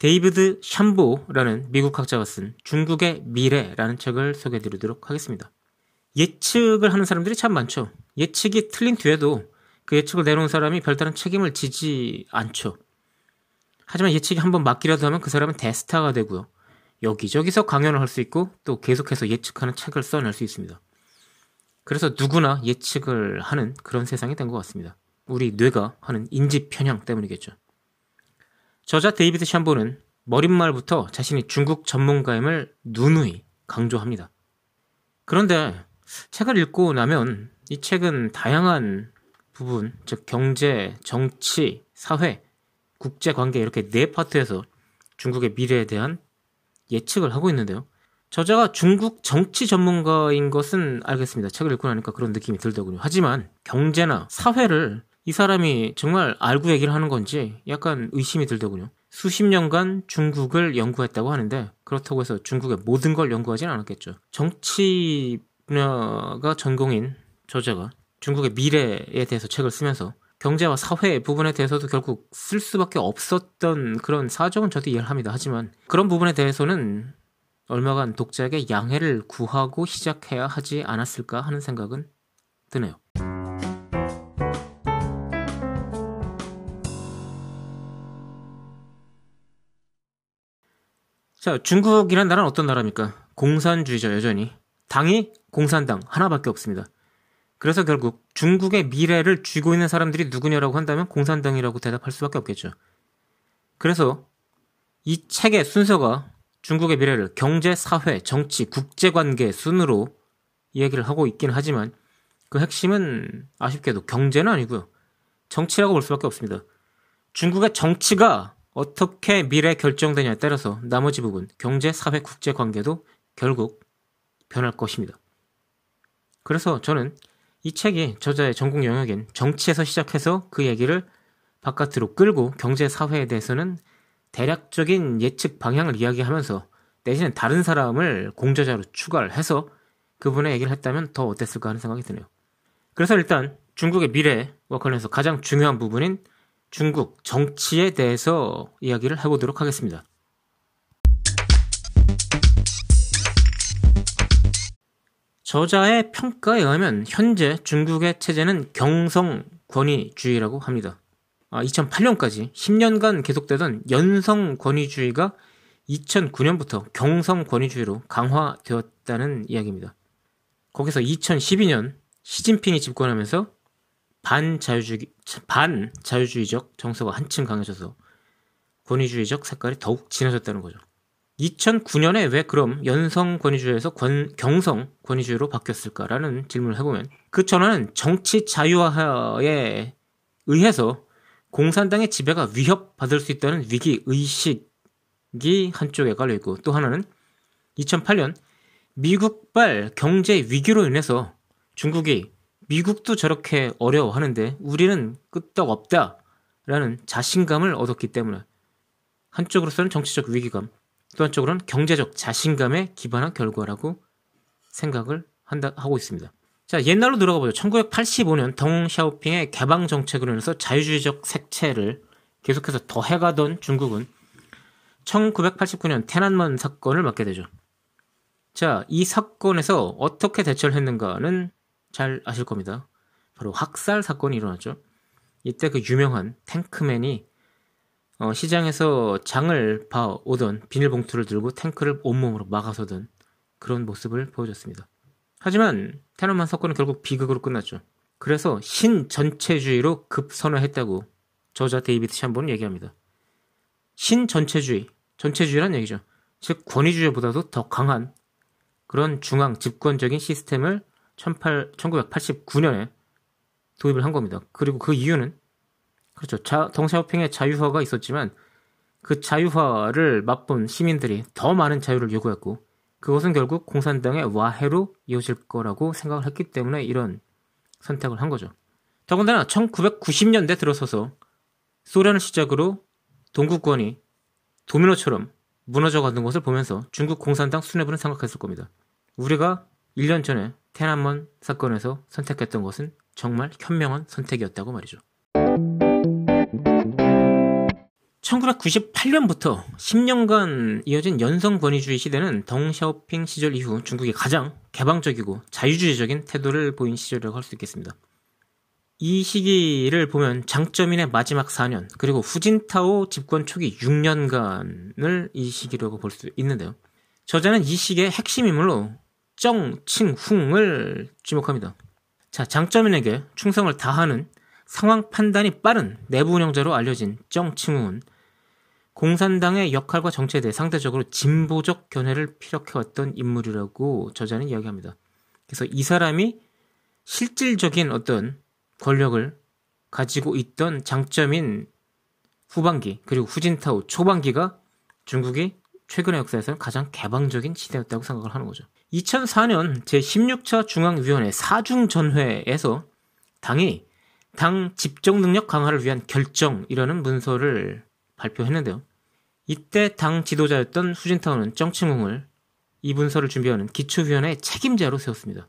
데이비드 샴보라는 미국 학자가 쓴 중국의 미래라는 책을 소개해 드리도록 하겠습니다. 예측을 하는 사람들이 참 많죠. 예측이 틀린 뒤에도 그 예측을 내놓은 사람이 별다른 책임을 지지 않죠. 하지만 예측이 한번 맞기라도 하면 그 사람은 대스타가 되고요. 여기저기서 강연을 할 수 있고 또 계속해서 예측하는 책을 써낼 수 있습니다. 그래서 누구나 예측을 하는 그런 세상이 된 것 같습니다. 우리 뇌가 하는 인지 편향 때문이겠죠. 저자 데이비드 샴보는 머리말부터 자신이 중국 전문가임을 누누이 강조합니다. 그런데 책을 읽고 나면 이 책은 다양한 부분, 즉 경제, 정치, 사회, 국제 관계 이렇게 네 파트에서 중국의 미래에 대한 예측을 하고 있는데요. 저자가 중국 정치 전문가인 것은 알겠습니다. 책을 읽고 나니까 그런 느낌이 들더군요. 하지만 경제나 사회를 이 사람이 정말 알고 얘기를 하는 건지 약간 의심이 들더군요. 수십 년간 중국을 연구했다고 하는데 그렇다고 해서 중국의 모든 걸 연구하지는 않았겠죠. 정치 분야가 전공인 저자가 중국의 미래에 대해서 책을 쓰면서 경제와 사회 부분에 대해서도 결국 쓸 수밖에 없었던 그런 사정은 저도 이해를 합니다. 하지만 그런 부분에 대해서는 얼마간 독자에게 양해를 구하고 시작해야 하지 않았을까 하는 생각은 드네요. 자, 중국이란 나라는 어떤 나라입니까? 공산주의죠, 여전히. 당이 공산당 하나밖에 없습니다. 그래서 결국 중국의 미래를 쥐고 있는 사람들이 누구냐라고 한다면 공산당이라고 대답할 수밖에 없겠죠. 그래서 이 책의 순서가 중국의 미래를 경제, 사회, 정치, 국제관계 순으로 이야기를 하고 있긴 하지만 그 핵심은 아쉽게도 경제는 아니고요. 정치라고 볼 수밖에 없습니다. 중국의 정치가 어떻게 미래 결정되냐에 따라서 나머지 부분 경제, 사회, 국제 관계도 결국 변할 것입니다. 그래서 저는 이 책이 저자의 전공 영역인 정치에서 시작해서 그 얘기를 바깥으로 끌고 경제, 사회에 대해서는 대략적인 예측 방향을 이야기하면서 내지는 다른 사람을 공저자로 추가를 해서 그분의 얘기를 했다면 더 어땠을까 하는 생각이 드네요. 그래서 일단 중국의 미래와 관련해서 가장 중요한 부분인 중국 정치에 대해서 이야기를 해보도록 하겠습니다. 저자의 평가에 의하면 현재 중국의 체제는 경성 권위주의라고 합니다. 아, 2008년까지 10년간 계속되던 연성 권위주의가 2009년부터 경성 권위주의로 강화되었다는 이야기입니다. 거기서 2012년 시진핑이 집권하면서 반자유주의, 반자유주의적 정서가 한층 강해져서 권위주의적 색깔이 더욱 진해졌다는 거죠. 2009년에 왜 그럼 연성 권위주의에서 권, 경성 권위주의로 바뀌었을까라는 질문을 해보면 그 전환은 정치 자유화에 의해서 공산당의 지배가 위협받을 수 있다는 위기 의식이 한쪽에 깔려 있고 또 하나는 2008년 미국발 경제 위기로 인해서 중국이 미국도 저렇게 어려워하는데 우리는 끄떡 없다 라는 자신감을 얻었기 때문에 한쪽으로서는 정치적 위기감, 또 한쪽으로는 경제적 자신감에 기반한 결과라고 생각을 한다 하고 있습니다. 자, 옛날로 들어가 보죠. 1985년 덩샤오핑의 개방 정책으로 인해서 자유주의적 색채를 계속해서 더해가던 중국은 1989년 테난먼 사건을 맡게 되죠. 자, 이 사건에서 어떻게 대처를 했는가는 잘 아실 겁니다. 바로 학살 사건이 일어났죠. 이때 그 유명한 탱크맨이 어, 시장에서 장을 봐 오던 비닐봉투를 들고 탱크를 온몸으로 막아서던 그런 모습을 보여줬습니다. 하지만 테너만 사건은 결국 비극으로 끝났죠. 그래서 신전체주의로 급선회했다고 저자 데이비드 샴보는 얘기합니다. 신전체주의, 전체주의란 얘기죠. 즉 권위주의보다도 더 강한 그런 중앙 집권적인 시스템을 18, 1989년에 도입을 한 겁니다. 그리고 그 이유는 그렇죠. 자, 덩샤오핑의 자유화가 있었지만 그 자유화를 맛본 시민들이 더 많은 자유를 요구했고 그것은 결국 공산당의 와해로 이어질 거라고 생각을 했기 때문에 이런 선택을 한 거죠. 더군다나 1990년대 들어서서 소련을 시작으로 동구권이 도미노처럼 무너져가는 것을 보면서 중국 공산당 수뇌부는 생각했을 겁니다. 우리가 1년 전에 天安문 사건에서 선택했던 것은 정말 현명한 선택이었다고 말이죠. 1998년부터 10년간 이어진 연성 권위주의 시대는 덩샤오핑 시절 이후 중국이 가장 개방적이고 자유주의적인 태도를 보인 시절이라고 할 수 있겠습니다. 이 시기를 보면 장점인의 마지막 4년 그리고 후진타오 집권 초기 6년간을 이 시기라고 볼 수 있는데요. 저자는 이 시기의 핵심 인물로 정칭훈을 지목합니다. 자, 장점인에게 충성을 다하는 상황 판단이 빠른 내부 운영자로 알려진 정칭훈은 공산당의 역할과 정체에 대해 상대적으로 진보적 견해를 피력해왔던 인물이라고 저자는 이야기합니다. 그래서 이 사람이 실질적인 어떤 권력을 가지고 있던 장점인 후반기 그리고 후진타오 초반기가 중국이 최근의 역사에서 가장 개방적인 시대였다고 생각을 하는 거죠. 2004년 제16차 중앙위원회 사중전회에서 당이 당 집정 능력 강화를 위한 결정이라는 문서를 발표했는데요. 이때 당 지도자였던 후진타오는 정칭웅을 이 문서를 준비하는 기초위원회 책임자로 세웠습니다.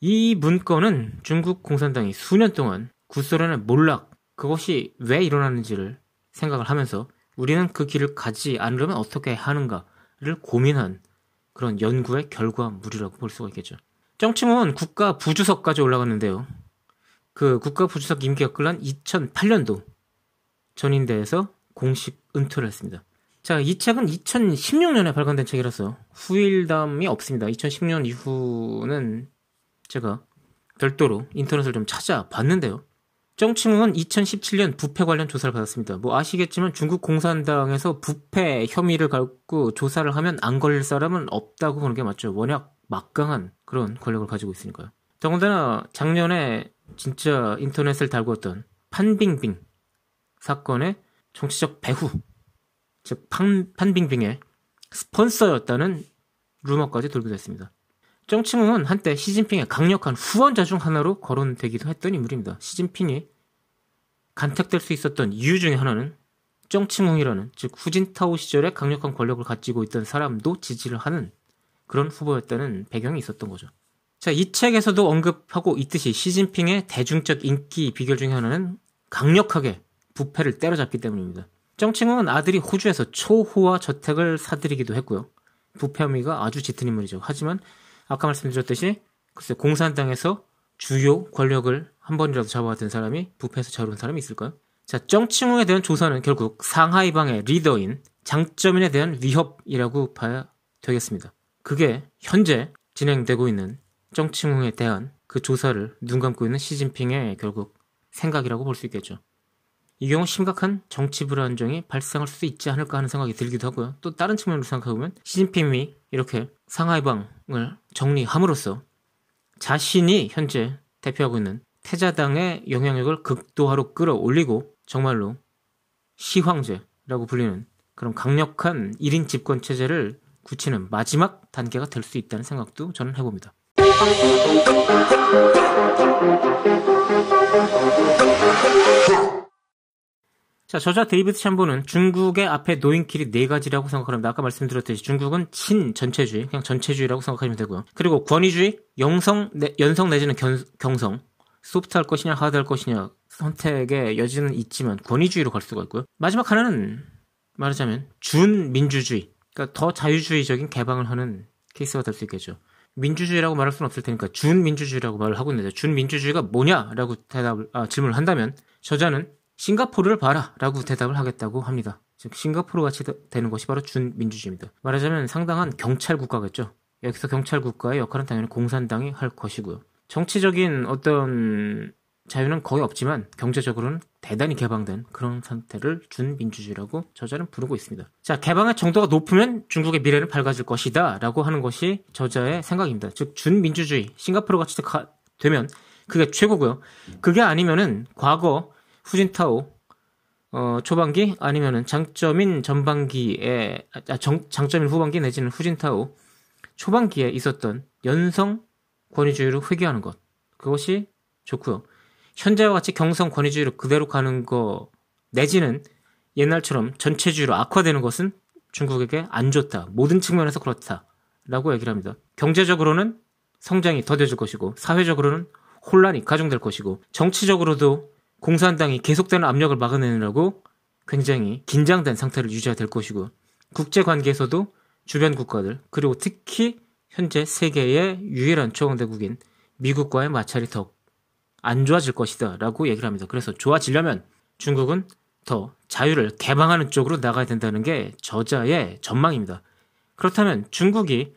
이 문건은 중국 공산당이 수년 동안 구소련의 몰락, 그것이 왜 일어나는지를 생각을 하면서 우리는 그 길을 가지 않으려면 어떻게 하는가를 고민한 그런 연구의 결과물이라고 볼 수가 있겠죠. 정칭은 국가 부주석까지 올라갔는데요. 그 국가 부주석 임기가 끝난 2008년도 전인대에서 공식 은퇴를 했습니다. 자, 이 책은 2016년에 발간된 책이라서 후일담이 없습니다. 2016년 이후는 제가 별도로 인터넷을 좀 찾아봤는데요. 정칭웅은 2017년 부패 관련 조사를 받았습니다. 뭐 아시겠지만 중국 공산당에서 부패 혐의를 갖고 조사를 하면 안 걸릴 사람은 없다고 보는 게 맞죠. 워낙 막강한 그런 권력을 가지고 있으니까요. 더군다나 작년에 진짜 인터넷을 달구었던 판빙빙 사건의 정치적 배후, 즉 판, 판빙빙의 스폰서였다는 루머까지 돌기도 했습니다. 정칭웅은 한때 시진핑의 강력한 후원자 중 하나로 거론되기도 했던 인물입니다. 시진핑이 간택될 수 있었던 이유 중에 하나는 정칭웅이라는 즉 후진타오 시절에 강력한 권력을 가지고 있던 사람도 지지를 하는 그런 후보였다는 배경이 있었던 거죠. 자, 이 책에서도 언급하고 있듯이 시진핑의 대중적 인기 비결 중에 하나는 강력하게 부패를 때려잡기 때문입니다. 정칭웅은 아들이 호주에서 초호화 저택을 사들이기도 했고요. 부패 혐의가 아주 짙은 인물이죠. 하지만 아까 말씀드렸듯이 글쎄 공산당에서 주요 권력을 한 번이라도 잡아왔던 사람이 부패해서 자유로운 사람이 있을까요? 자, 정칭웅에 대한 조사는 결국 상하이방의 리더인 장점인에 대한 위협이라고 봐야 되겠습니다. 그게 현재 진행되고 있는 정칭웅에 대한 그 조사를 눈 감고 있는 시진핑의 결국 생각이라고 볼 수 있겠죠. 이 경우 심각한 정치 불안정이 발생할 수도 있지 않을까 하는 생각이 들기도 하고요. 또 다른 측면으로 생각해보면 시진핑이 이렇게 상하이방을 정리함으로써 자신이 현재 대표하고 있는 태자당의 영향력을 극도화로 끌어올리고 정말로 시황제라고 불리는 그런 강력한 1인 집권 체제를 굳히는 마지막 단계가 될 수 있다는 생각도 저는 해봅니다. 자, 저자 데이비드 샴보는 중국의 앞에 놓인 길이 네 가지라고 생각합니다. 아까 말씀드렸듯이 중국은 신 전체주의, 그냥 전체주의라고 생각하시면 되고요. 그리고 권위주의, 영성, 내, 연성 내지는 견, 경성, 소프트 할 것이냐, 하드 할 것이냐, 선택의 여지는 있지만 권위주의로 갈 수가 있고요. 마지막 하나는 말하자면 준민주주의, 그러니까 더 자유주의적인 개방을 하는 케이스가 될 수 있겠죠. 민주주의라고 말할 수는 없을 테니까 준민주주의라고 말을 하고 있는데 준민주주의가 뭐냐라고 대답을 아, 질문을 한다면 저자는 싱가포르를 봐라 라고 대답을 하겠다고 합니다. 즉 싱가포르 같이 되는 것이 바로 준민주주의입니다. 말하자면 상당한 경찰 국가겠죠. 여기서 경찰 국가의 역할은 당연히 공산당이 할 것이고요. 정치적인 어떤 자유는 거의 없지만 경제적으로는 대단히 개방된 그런 상태를 준민주주의라고 저자는 부르고 있습니다. 자, 개방의 정도가 높으면 중국의 미래는 밝아질 것이다 라고 하는 것이 저자의 생각입니다. 즉, 준민주주의, 싱가포르 같이 되면 그게 최고고요. 그게 아니면은 과거 후진타오 어, 초반기 아니면은 장점인 전반기에 아, 정, 장점인 후반기 내지는 후진타오 초반기에 있었던 연성 권위주의로 회귀하는 것 그것이 좋고요. 현재와 같이 경성 권위주의로 그대로 가는 거 내지는 옛날처럼 전체주의로 악화되는 것은 중국에게 안 좋다. 모든 측면에서 그렇다. 라고 얘기를 합니다. 경제적으로는 성장이 더뎌질 것이고 사회적으로는 혼란이 가중될 것이고 정치적으로도 공산당이 계속되는 압력을 막아내느라고 굉장히 긴장된 상태를 유지해야 될 것이고 국제 관계에서도 주변 국가들 그리고 특히 현재 세계의 유일한 초강대국인 미국과의 마찰이 더 안 좋아질 것이다 라고 얘기를 합니다. 그래서 좋아지려면 중국은 더 자유를 개방하는 쪽으로 나가야 된다는 게 저자의 전망입니다. 그렇다면 중국이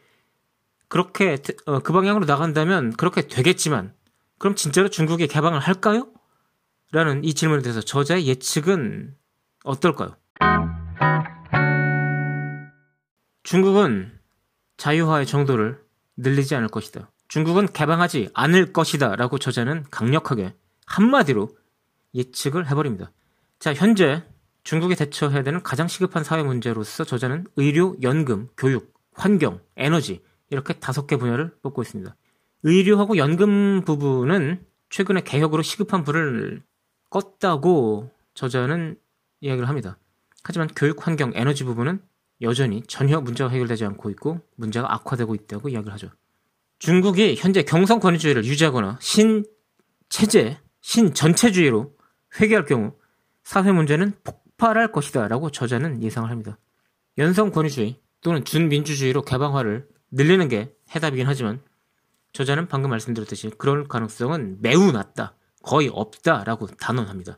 그렇게 어, 그 방향으로 나간다면 그렇게 되겠지만 그럼 진짜로 중국이 개방을 할까요? 라는 이 질문에 대해서 저자의 예측은 어떨까요? 중국은 자유화의 정도를 늘리지 않을 것이다. 중국은 개방하지 않을 것이다. 라고 저자는 강력하게 한마디로 예측을 해버립니다. 자, 현재 중국이 대처해야 되는 가장 시급한 사회 문제로서 저자는 의료, 연금, 교육, 환경, 에너지 이렇게 다섯 개 분야를 뽑고 있습니다. 의료하고 연금 부분은 최근에 개혁으로 시급한 불을 껐다고 저자는 이야기를 합니다. 하지만 교육, 환경, 에너지 부분은 여전히 전혀 문제가 해결되지 않고 있고 문제가 악화되고 있다고 이야기를 하죠. 중국이 현재 경성 권위주의를 유지하거나 신체제, 신전체주의로 회귀할 경우 사회 문제는 폭발할 것이다 라고 저자는 예상을 합니다. 연성 권위주의 또는 준민주주의로 개방화를 늘리는 게 해답이긴 하지만 저자는 방금 말씀드렸듯이 그럴 가능성은 매우 낮다, 거의 없다라고 단언합니다.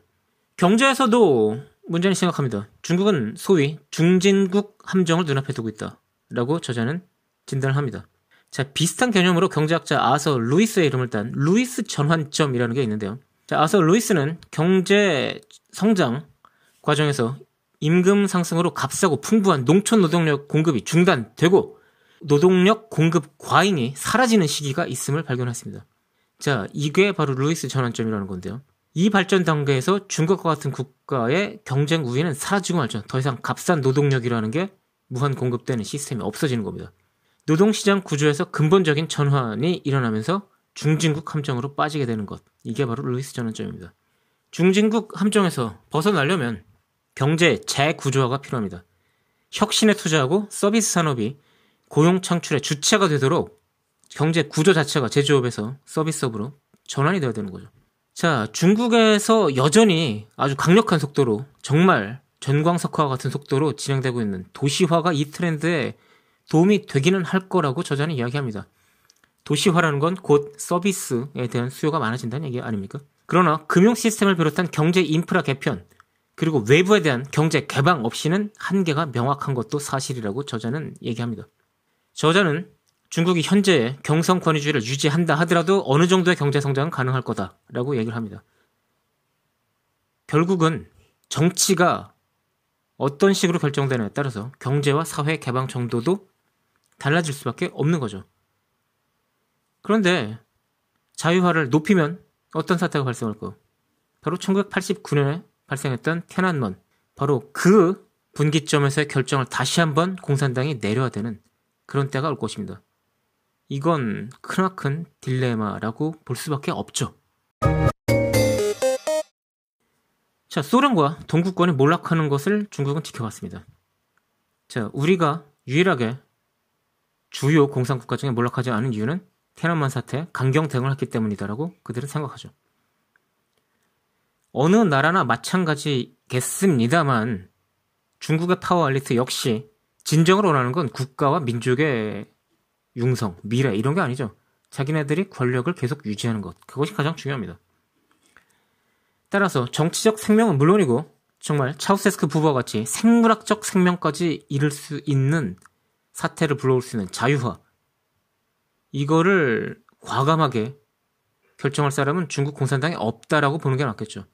경제에서도 문제는 생각합니다. 중국은 소위 중진국 함정을 눈앞에 두고 있다라고 저자는 진단을 합니다. 자, 비슷한 개념으로 경제학자 아서 루이스의 이름을 딴 루이스 전환점이라는 게 있는데요. 자, 아서 루이스는 경제 성장 과정에서 임금 상승으로 값싸고 풍부한 농촌 노동력 공급이 중단되고 노동력 공급 과잉이 사라지는 시기가 있음을 발견했습니다. 자, 이게 바로 루이스 전환점이라는 건데요. 이 발전 단계에서 중국과 같은 국가의 경쟁 우위는 사라지고 말죠. 더 이상 값싼 노동력이라는 게 무한 공급되는 시스템이 없어지는 겁니다. 노동시장 구조에서 근본적인 전환이 일어나면서 중진국 함정으로 빠지게 되는 것. 이게 바로 루이스 전환점입니다. 중진국 함정에서 벗어나려면 경제 재구조화가 필요합니다. 혁신에 투자하고 서비스 산업이 고용 창출의 주체가 되도록 경제 구조 자체가 제조업에서 서비스업으로 전환이 되어야 되는 거죠. 자, 중국에서 여전히 아주 강력한 속도로 정말 전광석화 같은 속도로 진행되고 있는 도시화가 이 트렌드에 도움이 되기는 할 거라고 저자는 이야기합니다. 도시화라는 건 곧 서비스에 대한 수요가 많아진다는 얘기 아닙니까? 그러나 금융 시스템을 비롯한 경제 인프라 개편, 그리고 외부에 대한 경제 개방 없이는 한계가 명확한 것도 사실이라고 저자는 얘기합니다. 저자는 중국이 현재 경성 권위주의를 유지한다 하더라도 어느 정도의 경제 성장은 가능할 거다라고 얘기를 합니다. 결국은 정치가 어떤 식으로 결정되느냐에 따라서 경제와 사회 개방 정도도 달라질 수밖에 없는 거죠. 그런데 자유화를 높이면 어떤 사태가 발생할까요? 바로 1989년에 발생했던天安문 바로 그 분기점에서의 결정을 다시 한번 공산당이 내려야 되는 그런 때가 올 것입니다. 이건 크나큰 딜레마라고 볼 수밖에 없죠. 자, 소련과 동구권이 몰락하는 것을 중국은 지켜봤습니다. 자, 우리가 유일하게 주요 공산국가 중에 몰락하지 않은 이유는 테란만 사태 강경 대응을 했기 때문이다라고 그들은 생각하죠. 어느 나라나 마찬가지겠습니다만 중국의 파워 엘리트 역시 진정을 원하는 건 국가와 민족의 융성, 미래 이런 게 아니죠. 자기네들이 권력을 계속 유지하는 것. 그것이 가장 중요합니다. 따라서 정치적 생명은 물론이고 정말 차우세스크 부부와 같이 생물학적 생명까지 이룰 수 있는 사태를 불러올 수 있는 자유화. 이거를 과감하게 결정할 사람은 중국 공산당이 없다라고 보는 게 맞겠죠.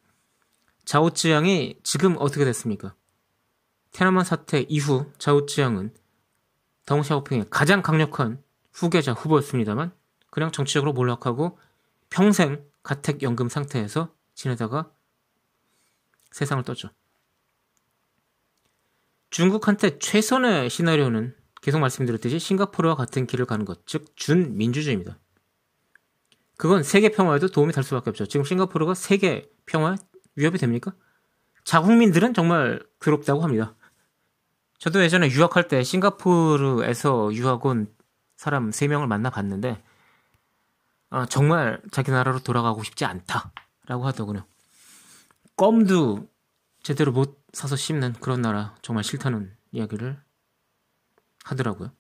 자오찌양이 지금 어떻게 됐습니까? 테나만 사태 이후 자오찌양은 덩샤오핑의 가장 강력한 후계자 후보였습니다만 그냥 정치적으로 몰락하고 평생 가택연금 상태에서 지내다가 세상을 떴죠. 중국한테 최선의 시나리오는 계속 말씀드렸듯이 싱가포르와 같은 길을 가는 것, 즉 준민주주의입니다. 그건 세계 평화에도 도움이 될 수밖에 없죠. 지금 싱가포르가 세계 평화에 위협이 됩니까? 자국민들은 정말 괴롭다고 합니다. 저도 예전에 유학할 때 싱가포르에서 유학 온 사람 3명을 만나봤는데 어, 정말 자기 나라로 돌아가고 싶지 않다라고 하더군요. 껌도 제대로 못 사서 씹는 그런 나라 정말 싫다는 이야기를 하더라고요.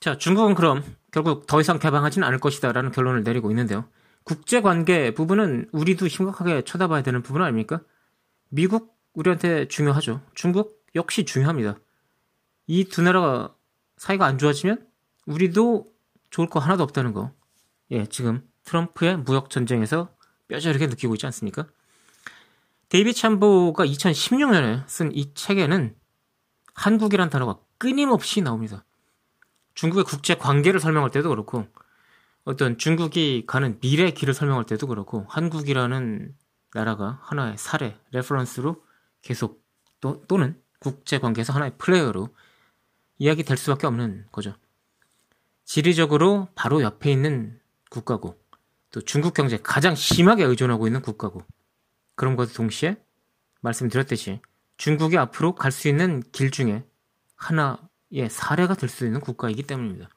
자, 중국은 그럼 결국 더 이상 개방하지는 않을 것이다라는 결론을 내리고 있는데요. 국제 관계 부분은 우리도 심각하게 쳐다봐야 되는 부분 아닙니까? 미국 우리한테 중요하죠. 중국 역시 중요합니다. 이 두 나라가 사이가 안 좋아지면 우리도 좋을 거 하나도 없다는 거. 예, 지금 트럼프의 무역 전쟁에서 뼈저리게 느끼고 있지 않습니까? 데이비드 샴보가 2016년에 쓴 이 책에는 한국이란 단어가 끊임없이 나옵니다. 중국의 국제 관계를 설명할 때도 그렇고 어떤 중국이 가는 미래 길을 설명할 때도 그렇고 한국이라는 나라가 하나의 사례, reference로 계속 또, 또는 국제 관계에서 하나의 플레이어로 이야기 될 수밖에 없는 거죠. 지리적으로 바로 옆에 있는 국가고 또 중국 경제에 가장 심하게 의존하고 있는 국가고 그런 것과 동시에 말씀드렸듯이 중국이 앞으로 갈 수 있는 길 중에 하나의 사례가 될 수 있는 국가이기 때문입니다.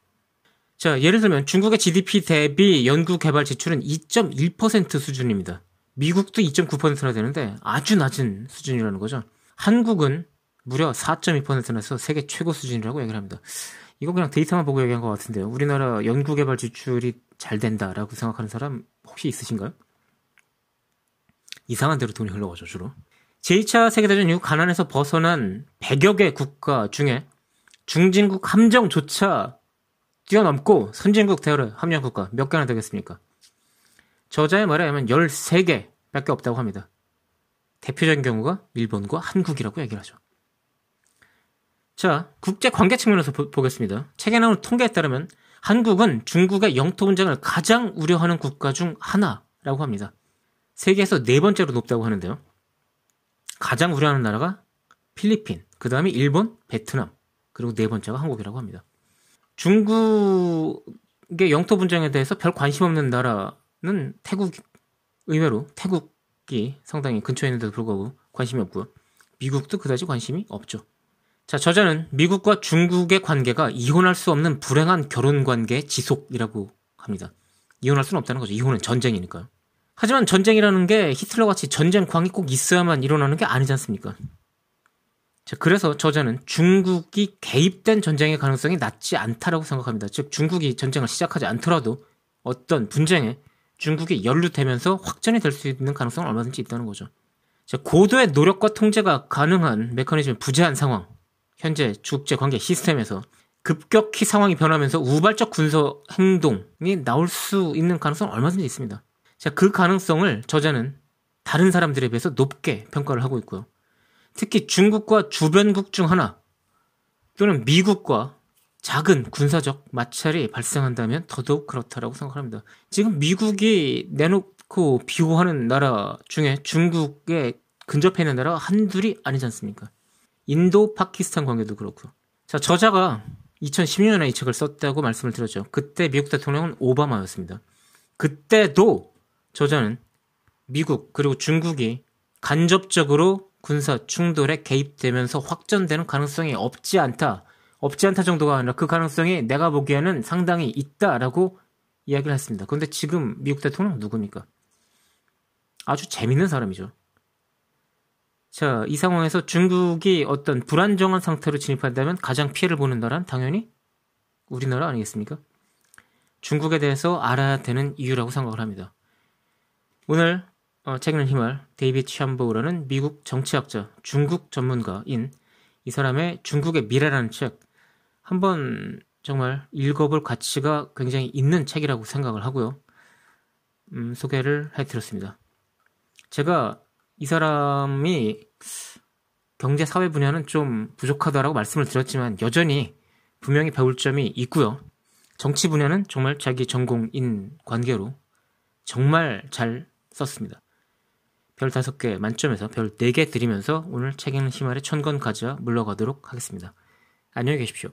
자, 예를 들면 중국의 GDP 대비 연구 개발 지출은 2.1% 수준입니다. 미국도 2.9%나 되는데 아주 낮은 수준이라는 거죠. 한국은 무려 4.2%나서 세계 최고 수준이라고 얘기를 합니다. 이거 그냥 데이터만 보고 얘기한 것 같은데요. 우리나라 연구개발 지출이 잘 된다라고 생각하는 사람 혹시 있으신가요? 이상한 대로 돈이 흘러가죠, 주로. 제2차 세계대전 이후 가난에서 벗어난 100여 개 국가 중에 중진국 함정조차 뛰어넘고 선진국 대열에 합류한 국가 몇 개나 되겠습니까? 저자의 말에 의하면 13개밖에 없다고 합니다. 대표적인 경우가 일본과 한국이라고 얘기를 하죠. 자, 국제 관계 측면에서 보, 겠습니다 책에 나오는 통계에 따르면 한국은 중국의 영토 분쟁을 가장 우려하는 국가 중 하나라고 합니다. 세계에서 네 번째로 높다고 하는데요. 가장 우려하는 나라가 필리핀, 그 다음에 일본, 베트남, 그리고 네 번째가 한국이라고 합니다. 중국의 영토 분쟁에 대해서 별 관심 없는 나라는 태국, 의외로 태국이 상당히 근처에 있는데도 불구하고 관심이 없고요. 미국도 그다지 관심이 없죠. 자, 저자는 미국과 중국의 관계가 이혼할 수 없는 불행한 결혼 관계 지속이라고 합니다. 이혼할 수는 없다는 거죠. 이혼은 전쟁이니까요. 하지만 전쟁이라는 게 히틀러 같이 전쟁광이 꼭 있어야만 일어나는 게 아니지 않습니까? 자, 그래서 저자는 중국이 개입된 전쟁의 가능성이 낮지 않다라고 생각합니다. 즉, 중국이 전쟁을 시작하지 않더라도 어떤 분쟁에 중국이 연루되면서 확전이 될 수 있는 가능성은 얼마든지 있다는 거죠. 자, 고도의 노력과 통제가 가능한 메커니즘이 부재한 상황. 현재 국제 관계 시스템에서 급격히 상황이 변하면서 우발적 군사 행동이 나올 수 있는 가능성은 얼마든지 있습니다. 자, 그 가능성을 저자는 다른 사람들에 비해서 높게 평가를 하고 있고요. 특히 중국과 주변국 중 하나 또는 미국과 작은 군사적 마찰이 발생한다면 더더욱 그렇다라고 생각합니다. 지금 미국이 내놓고 비호하는 나라 중에 중국에 근접해 있는 나라가 한둘이 아니지 않습니까? 인도 파키스탄 관계도 그렇고. 자, 저자가 2016년에 이 책을 썼다고 말씀을 드렸죠. 그때 미국 대통령은 오바마였습니다. 그때도 저자는 미국 그리고 중국이 간접적으로 군사 충돌에 개입되면서 확전되는 가능성이 없지 않다. 없지 않다 정도가 아니라 그 가능성이 내가 보기에는 상당히 있다라고 이야기를 했습니다. 그런데 지금 미국 대통령 누굽니까? 아주 재밌는 사람이죠. 자, 이 상황에서 중국이 어떤 불안정한 상태로 진입한다면 가장 피해를 보는 나라는 당연히 우리나라 아니겠습니까? 중국에 대해서 알아야 되는 이유라고 생각을 합니다. 오늘 어, 책 읽는 힘을 데이비드 샴보우라는 미국 정치학자, 중국 전문가인 이 사람의 중국의 미래라는 책 한번 정말 읽어볼 가치가 굉장히 있는 책이라고 생각을 하고요. 음, 소개를 해드렸습니다. 제가 이 사람이 경제 사회 분야는 좀 부족하다라고 말씀을 드렸지만 여전히 분명히 배울 점이 있고요. 정치 분야는 정말 자기 전공인 관계로 정말 잘 썼습니다. 별 5개 만점에서 별 4개 드리면서 오늘 책 읽는 희말의 천권 가져 물러가도록 하겠습니다. 안녕히 계십시오.